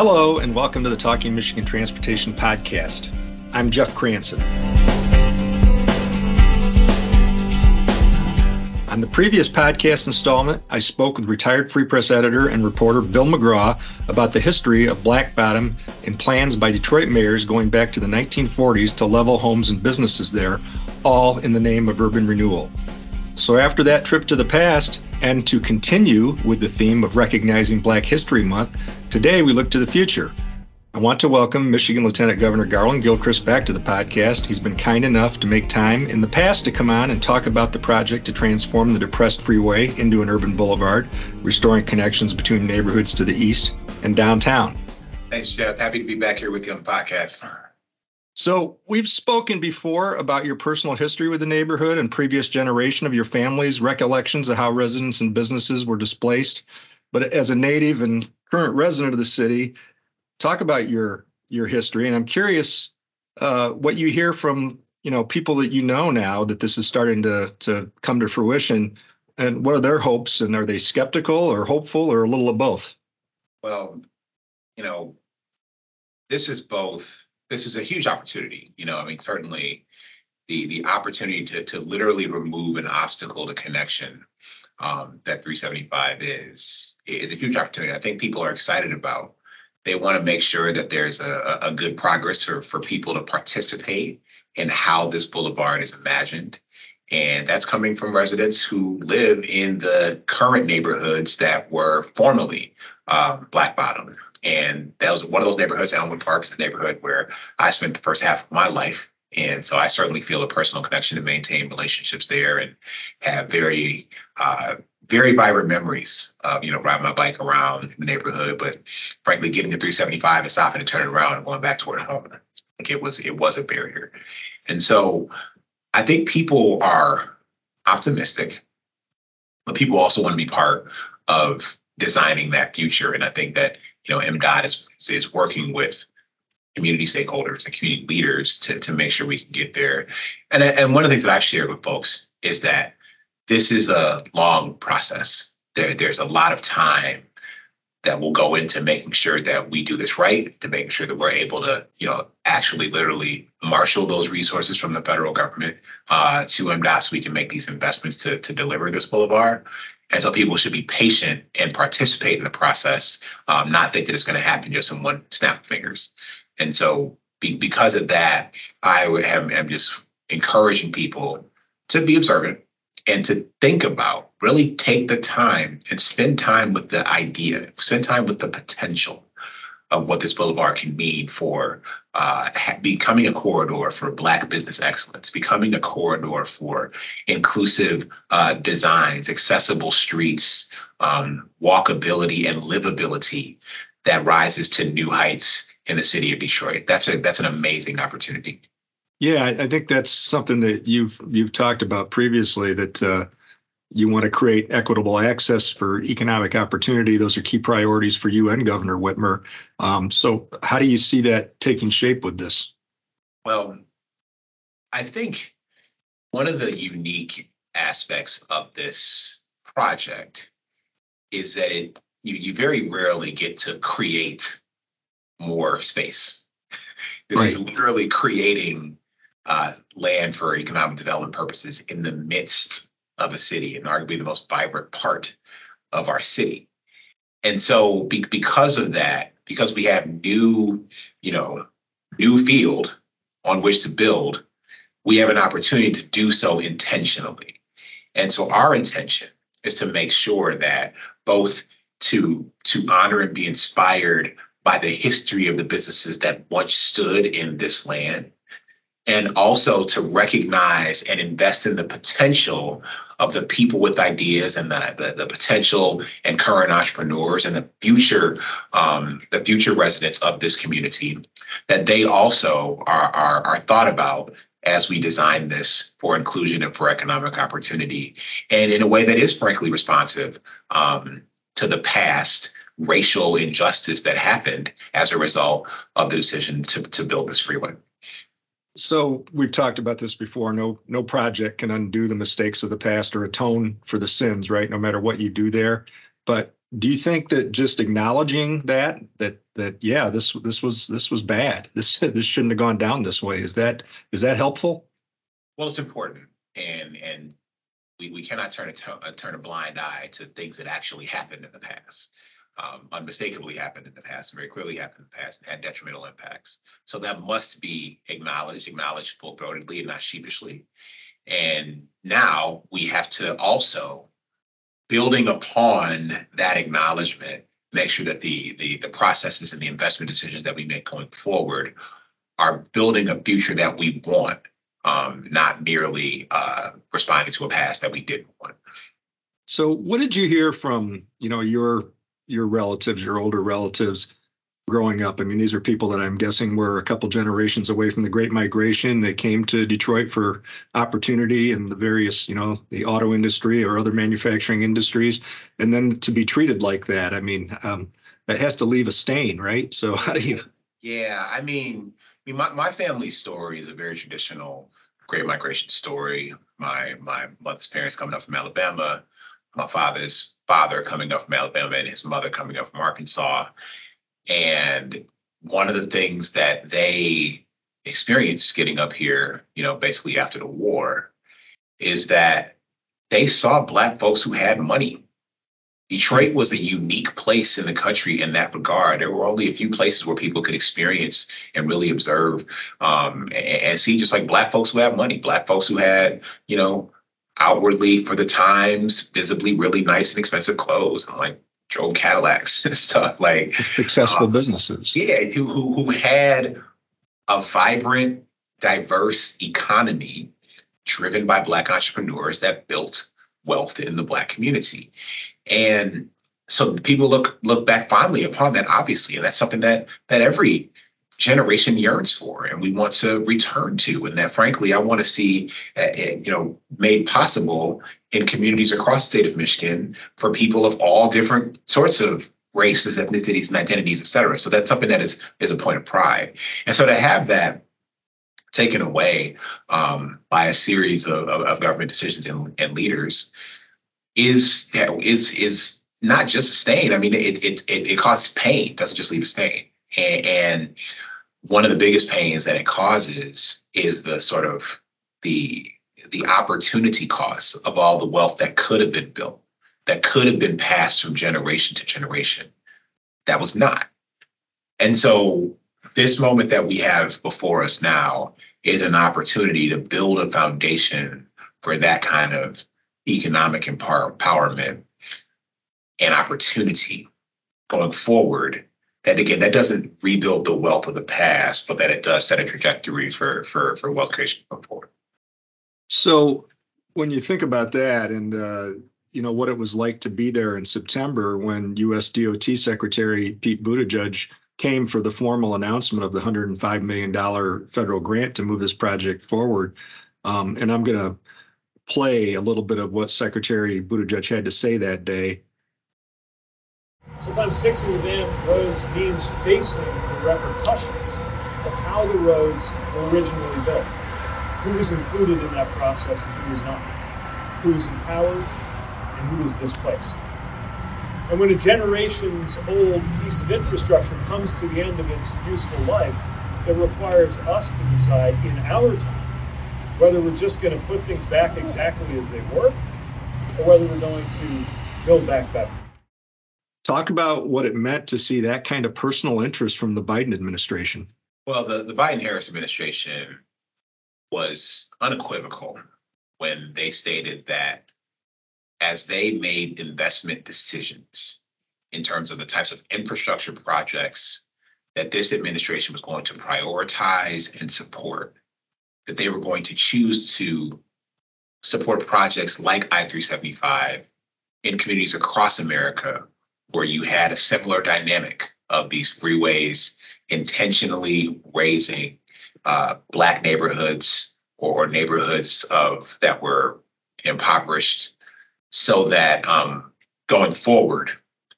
Hello, and welcome to the Talking Michigan Transportation Podcast. I'm Jeff Cranson. On the previous podcast installment, I spoke with retired Free Press editor and reporter Bill McGraw about the history of Black Bottom and plans by Detroit mayors going back to the 1940s to level homes and businesses there, all in the name of urban renewal. So, after that trip to the past, and to continue with the theme of recognizing Black History Month, today we look to the future. I want to welcome Michigan Lieutenant Governor Garland Gilchrist back to the podcast. He's been kind enough to make time in the past to come on and talk about the project to transform the depressed freeway into an urban boulevard, restoring connections between neighborhoods to the east and downtown. Thanks, Jeff. Happy to be back here with you on the podcast. So, we've spoken before about your personal history with the neighborhood and previous generation of your family's recollections of how residents and businesses were displaced. But as a native and current resident of the city, talk about your your history, and I'm curious uh, what you hear from you know people that you know now that this is starting to to come to fruition, and what are their hopes, and are they skeptical or hopeful or a little of both? Well, you know, this is both. This is a huge opportunity. You know, I mean, certainly the the opportunity to to literally remove an obstacle to connection um, that 375 is is a huge opportunity. I think people are excited about they want to make sure that there's a, a good progress for, for people to participate in how this boulevard is imagined. And that's coming from residents who live in the current neighborhoods that were formerly um, Black Bottom. And that was one of those neighborhoods, Elmwood Park is a neighborhood where I spent the first half of my life. And so I certainly feel a personal connection to maintain relationships there and have very uh, very vibrant memories of you know riding my bike around the neighborhood, but frankly, getting to 375 and stopping and turning around and going back toward home, like it was it was a barrier. And so I think people are optimistic, but people also want to be part of designing that future. And I think that you know MDOT is is working with community stakeholders and community leaders to to make sure we can get there. And and one of the things that I've shared with folks is that this is a long process. There, there's a lot of time that will go into making sure that we do this right, to making sure that we're able to, you know, actually literally marshal those resources from the federal government uh, to MDOT so we can make these investments to, to deliver this boulevard. And so people should be patient and participate in the process, um, not think that it's going to happen just in one snap of fingers. And so be, because of that, I am just encouraging people to be observant, and to think about, really take the time and spend time with the idea, spend time with the potential of what this boulevard can mean for uh, becoming a corridor for Black business excellence, becoming a corridor for inclusive uh, designs, accessible streets, um, walkability, and livability that rises to new heights in the city of Detroit. That's a that's an amazing opportunity. Yeah, I think that's something that you've you've talked about previously that uh, you want to create equitable access for economic opportunity. Those are key priorities for you and Governor Whitmer. Um, so, how do you see that taking shape with this? Well, I think one of the unique aspects of this project is that it you, you very rarely get to create more space. this right. is literally creating uh, land for economic development purposes in the midst of a city and arguably the most vibrant part of our city. And so be, because of that, because we have new, you know, new field on which to build, we have an opportunity to do so intentionally. And so our intention is to make sure that both to to honor and be inspired by the history of the businesses that once stood in this land and also to recognize and invest in the potential of the people with ideas and the, the, the potential and current entrepreneurs and the future um, the future residents of this community that they also are, are, are thought about as we design this for inclusion and for economic opportunity and in a way that is frankly responsive um, to the past racial injustice that happened as a result of the decision to, to build this freeway. So we've talked about this before. No, no project can undo the mistakes of the past or atone for the sins, right? No matter what you do there. But do you think that just acknowledging that that that yeah this this was this was bad this this shouldn't have gone down this way is that is that helpful well it's important and and we, we cannot turn a, turn a blind eye to things that actually happened in the past um, unmistakably happened in the past very clearly happened in the past and had detrimental impacts so that must be acknowledged acknowledged full-throatedly and not sheepishly and now we have to also building upon that acknowledgement, make sure that the, the the processes and the investment decisions that we make going forward are building a future that we want, um, not merely uh, responding to a past that we didn't want. So, what did you hear from you know your your relatives, your older relatives, growing up? I mean, these are people that I'm guessing were a couple generations away from the Great Migration. They came to Detroit for opportunity in the various, you know, the auto industry or other manufacturing industries, and then to be treated like that. I mean, um, that has to leave a stain, right? So how do you? Yeah, I mean, I mean, my my family story is a very traditional Great Migration story. My my mother's parents coming up from Alabama, my father's father coming up from Alabama, and his mother coming up from Arkansas and one of the things that they experienced getting up here, you know, basically after the war, is that they saw Black folks who had money. Detroit was a unique place in the country in that regard. There were only a few places where people could experience and really observe um, and, and see just like Black folks who have money, Black folks who had, you know, outwardly for the times, visibly really nice and expensive clothes. I'm like, drove Cadillacs and stuff like successful um, businesses. Yeah, who, who who had a vibrant, diverse economy driven by black entrepreneurs that built wealth in the black community. And so people look look back fondly upon that, obviously, and that's something that that every generation yearns for and we want to return to and that frankly i want to see uh, you know made possible in communities across the state of michigan for people of all different sorts of races ethnicities and identities et cetera. So that's something that is is a point of pride. And so to have that taken away um, by a series of, of, of government decisions and, and, leaders is is is not just a stain. I mean it it it, it causes pain. Doesn't just leave a stain. And, and one of the biggest pains that it causes is the sort of the the opportunity cost of all the wealth that could have been built, that could have been passed from generation to generation. That was not. And so this moment that we have before us now is an opportunity to build a foundation for that kind of economic empowerment and opportunity going forward that again, that doesn't rebuild the wealth of the past, but that it does set a trajectory for for for wealth creation forward. So when you think about that and uh, you know what it was like to be there in September when U.S. DOT Secretary Pete Buttigieg came for the formal announcement of the 105 million dollar federal grant to move this project forward, um, and I'm going to play a little bit of what Secretary Buttigieg had to say that day. Sometimes fixing the damn roads means facing the repercussions of how the roads were originally built. Who was included in that process and who was not? Who was empowered and who was displaced? And when a generation's old piece of infrastructure comes to the end of its useful life, it requires us to decide in our time whether we're just going to put things back exactly as they were or whether we're going to build back better. Talk about what it meant to see that kind of personal interest from the Biden administration. Well, the, the Biden Harris administration was unequivocal when they stated that as they made investment decisions in terms of the types of infrastructure projects that this administration was going to prioritize and support, that they were going to choose to support projects like I 375 in communities across America where you had a similar dynamic of these freeways intentionally razing uh, black neighborhoods or, neighborhoods of that were impoverished so that um, going forward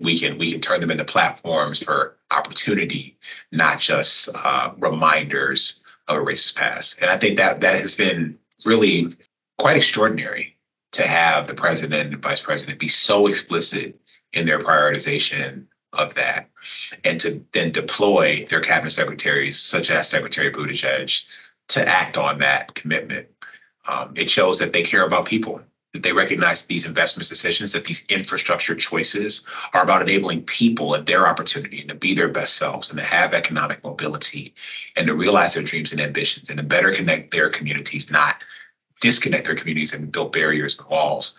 we can we can turn them into platforms for opportunity not just uh, reminders of a racist past. And i think that that has been really quite extraordinary to have the president and vice president be so explicit in their prioritization of that, and to then deploy their cabinet secretaries, such as Secretary Buttigieg, to act on that commitment. Um, it shows that they care about people, that they recognize these investment decisions, that these infrastructure choices are about enabling people and their opportunity and to be their best selves and to have economic mobility and to realize their dreams and ambitions and to better connect their communities, not disconnect their communities and build barriers and walls.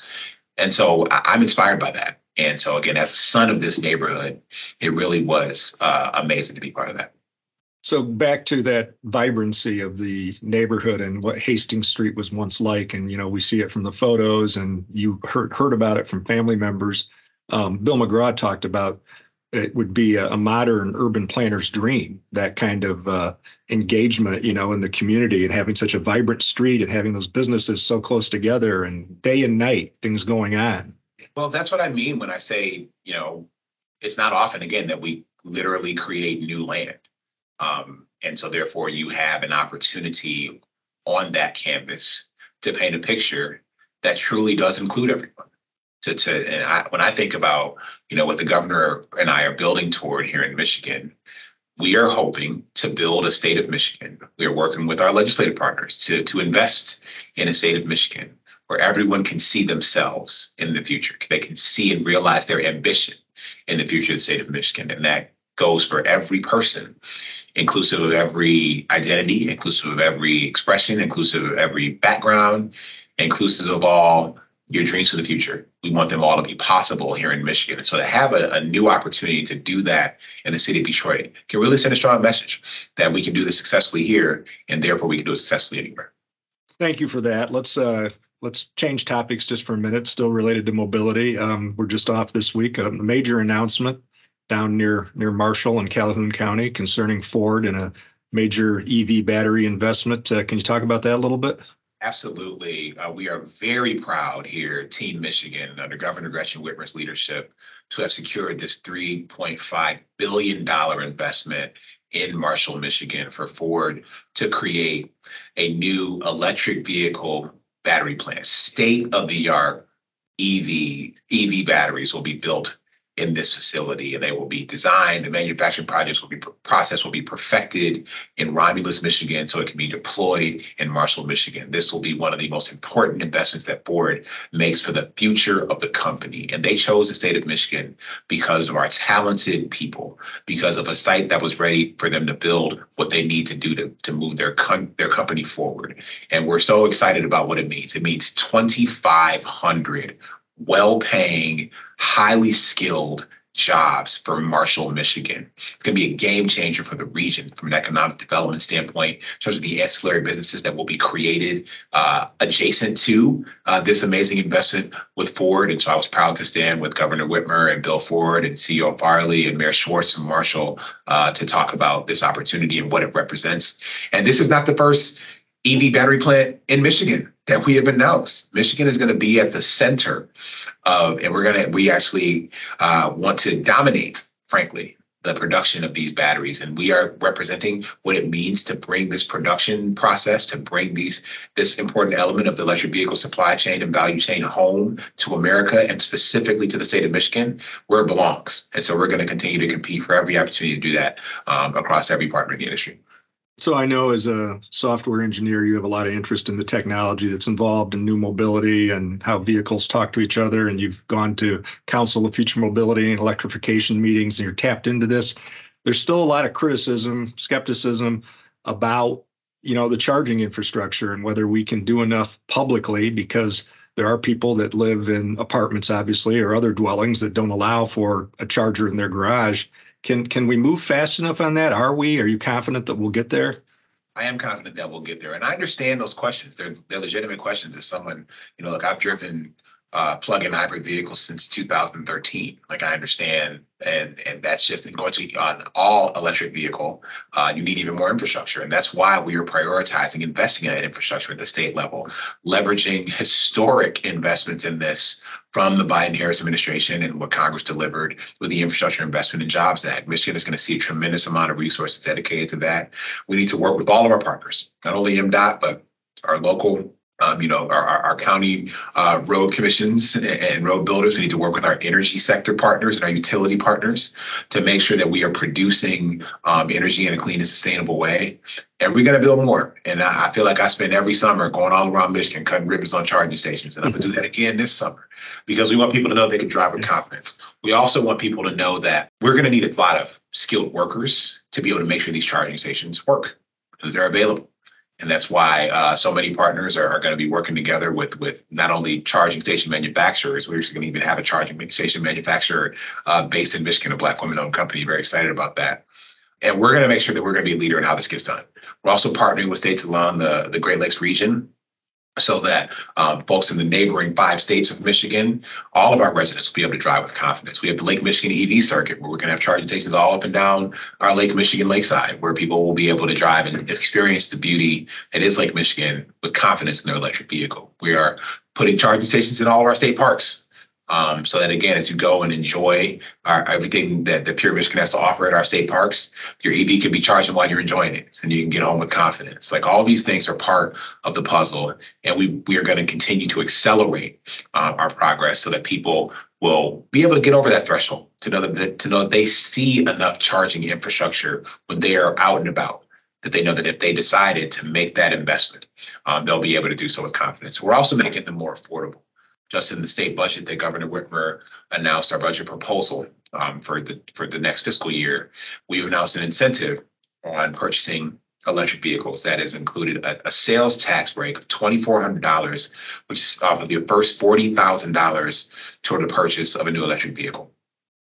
And so I'm inspired by that. And so again, as a son of this neighborhood, it really was uh, amazing to be part of that. So back to that vibrancy of the neighborhood and what Hastings Street was once like, and you know we see it from the photos, and you heard heard about it from family members. Um, Bill McGraw talked about it would be a, a, modern urban planner's dream that kind of uh, engagement, you know, in the community and having such a vibrant street and having those businesses so close together and day and night things going on. Well, that's what I mean when I say, you know, it's not often again that we literally create new land. Um, and so therefore you have an opportunity on that canvas to paint a picture that truly does include everyone. To, to and I, when I think about you know what the governor and I are building toward here in Michigan, we are hoping to build a state of Michigan. We are working with our legislative partners to to invest in a state of Michigan where everyone can see themselves in the future. They can see and realize their ambition in the future of the state of Michigan, and that goes for every person inclusive of every identity, inclusive of every expression, inclusive of every background, inclusive of all your dreams for the future. We want them all to be possible here in Michigan. And so to have a, a, new opportunity to do that in the city of Detroit can really send a strong message that we can do this successfully here and therefore we can do it successfully anywhere. Thank you for that. Let's uh, let's change topics just for a minute, still related to mobility. Um, we're just off this week. A major announcement down near near Marshall and Calhoun County concerning Ford and a major EV battery investment. Uh, can you talk about that a little bit? Absolutely. Uh, we are very proud here, Team Michigan, under Governor Gretchen Whitmer's leadership, to have secured this $3.5 billion investment in Marshall, Michigan for Ford to create a new electric vehicle battery plant. State of the art EV EV batteries will be built in this facility and they will be designed the manufacturing projects will be process will be perfected in romulus michigan so it can be deployed in marshall michigan. This will be one of the most important investments that ford makes for the future of the company. And they chose the state of michigan because of our talented people because of a site that was ready for them to build what they need to do to, to move their, their company forward. And we're so excited about what it means. It means 2500 well paying, highly skilled jobs for Marshall, Michigan. It's going to be a game changer for the region from an economic development standpoint in terms of the ancillary businesses that will be created uh, adjacent to uh, this amazing investment with Ford. And so I was proud to stand with Governor Whitmer and Bill Ford and CEO Farley and Mayor Schwartz from Marshall uh, to talk about this opportunity and what it represents. And this is not the first EV battery plant in Michigan that we have announced. Michigan is going to be at the center of, and we're going to, we actually uh, want to dominate, frankly, the production of these batteries. And we are representing what it means to bring this production process, to bring these this important element of the electric vehicle supply chain and value chain home to America and specifically to the state of Michigan, where it belongs. And so we're going to continue to compete for every opportunity to do that um, across every partner in the industry. So I know as a software engineer, you have a lot of interest in the technology that's involved in new mobility and how vehicles talk to each other. And you've gone to Council of Future Mobility and Electrification meetings, and you're tapped into this. There's still a lot of criticism, skepticism about you know the charging infrastructure and whether we can do enough publicly because there are people that live in apartments obviously or other dwellings that don't allow for a charger in their garage can can we move fast enough on that? Are we? Are you confident that we'll get there? I am confident that we'll get there, and I understand those questions. They're they're legitimate questions. As someone, you know, look, I've driven uh, plug-in hybrid vehicles since 2013. Like I understand, and and that's just going to on all electric vehicle. Uh, you need even more infrastructure, and that's why we are prioritizing investing in that infrastructure at the state level, leveraging historic investments in this from the Biden-Harris administration and what Congress delivered with the Infrastructure Investment and Jobs Act. Michigan is going to see a tremendous amount of resources dedicated to that. We need to work with all of our partners, not only MDOT but our local um, you know, our, our county uh, road commissions and road builders. We need to work with our energy sector partners and our utility partners to make sure that we are producing um, energy in a clean and sustainable way. And we're going to build more. And I, I, feel like I spend every summer going all around Michigan cutting ribbons on charging stations. And I'm going to do that again this summer because we want people to know they can drive with confidence. We also want people to know that we're going to need a lot of skilled workers to be able to make sure these charging stations work they're available and that's why uh, so many partners are, are going to be working together with with not only charging station manufacturers. We're actually going to even have a charging station manufacturer uh, based in Michigan, a Black women-owned company. Very excited about that. And we're going to make sure that we're going to be a leader in how this gets done. We're also partnering with states along the, the Great Lakes region so that um, folks in the neighboring five states of Michigan, all of our residents will be able to drive with confidence. We have the Lake Michigan EV circuit where we're going to have charging stations all up and down our Lake Michigan lakeside where people will be able to drive and experience the beauty that is Lake Michigan with confidence in their electric vehicle. We are putting charging stations in all of our state parks. Um, so that again, as you go and enjoy our, everything that the Pure Michigan has to offer at our state parks, your EV can be charging while you're enjoying it, so you can get home with confidence. Like all these things are part of the puzzle, and we we are going to continue to accelerate uh, our progress so that people will be able to get over that threshold to know that to know that they see enough charging infrastructure when they are out and about that they know that if they decided to make that investment, um, they'll be able to do so with confidence. We're also making them more affordable just in the state budget that Governor Whitmer announced our budget proposal um, for the for the next fiscal year. We've announced an incentive on purchasing electric vehicles that has included a, a sales tax break of $2,400, which is off of your first $40,000 toward the purchase of a new electric vehicle.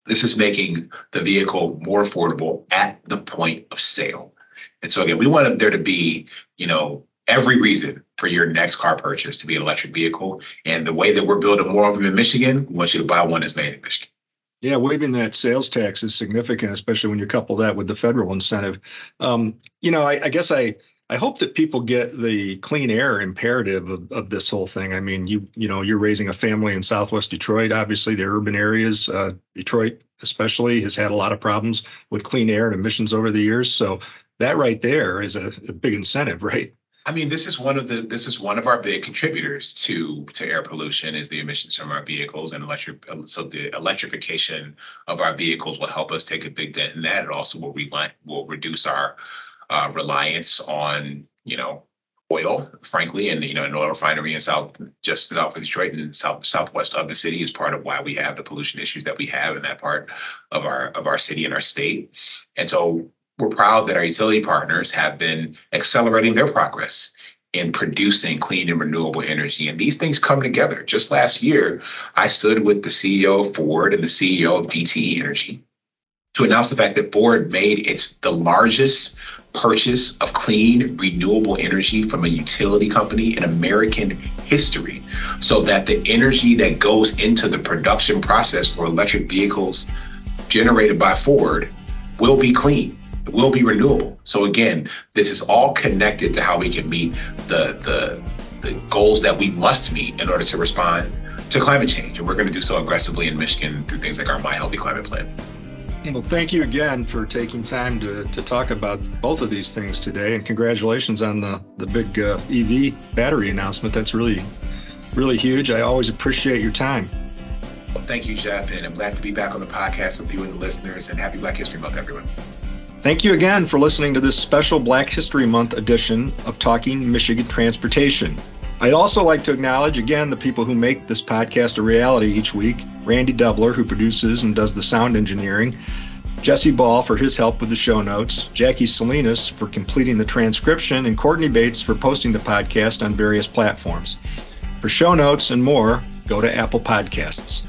This is making the vehicle more affordable at the point of sale. And so again, we want there to be, you know, every reason for your next car purchase to be an electric vehicle. And the way that we're building more of them in Michigan, we want you to buy one that's made in Michigan. Yeah, waiving that sales tax is significant, especially when you couple that with the federal incentive. Um, you know, I, I, guess I I hope that people get the clean air imperative of, of, this whole thing. I mean, you you know, you're raising a family in Southwest Detroit. Obviously, the urban areas, uh, Detroit especially, has had a lot of problems with clean air and emissions over the years. So that right there is a, a big incentive, right? I mean, this is one of the this is one of our big contributors to to air pollution is the emissions from our vehicles and electric. So the electrification of our vehicles will help us take a big dent in that. It also will will reduce our uh, reliance on you know oil, frankly, and you know an oil refinery in south just south of Detroit and south southwest of the city is part of why we have the pollution issues that we have in that part of our of our city and our state. And so we're proud that our utility partners have been accelerating their progress in producing clean and renewable energy. And these things come together. Just last year, I stood with the CEO of Ford and the CEO of DTE Energy to announce the fact that Ford made its the largest purchase of clean renewable energy from a utility company in American history so that the energy that goes into the production process for electric vehicles generated by Ford will be clean will be renewable. So again, this is all connected to how we can meet the the the goals that we must meet in order to respond to climate change. And we're going to do so aggressively in Michigan through things like our MI Healthy Climate Plan. Well, thank you again for taking time to, to talk about both of these things today, and congratulations on the the big uh, EV battery announcement. That's really really huge. I always appreciate your time. Well, thank you, Jeff, and I'm glad to be back on the podcast with you and the listeners. And happy Black History Month, everyone. Thank you again for listening to this special Black History Month edition of Talking Michigan Transportation. I'd also like to acknowledge again the people who make this podcast a reality each week Randy Dubler, who produces and does the sound engineering, Jesse Ball for his help with the show notes, Jackie Salinas for completing the transcription, and Courtney Bates for posting the podcast on various platforms. For show notes and more, go to Apple Podcasts.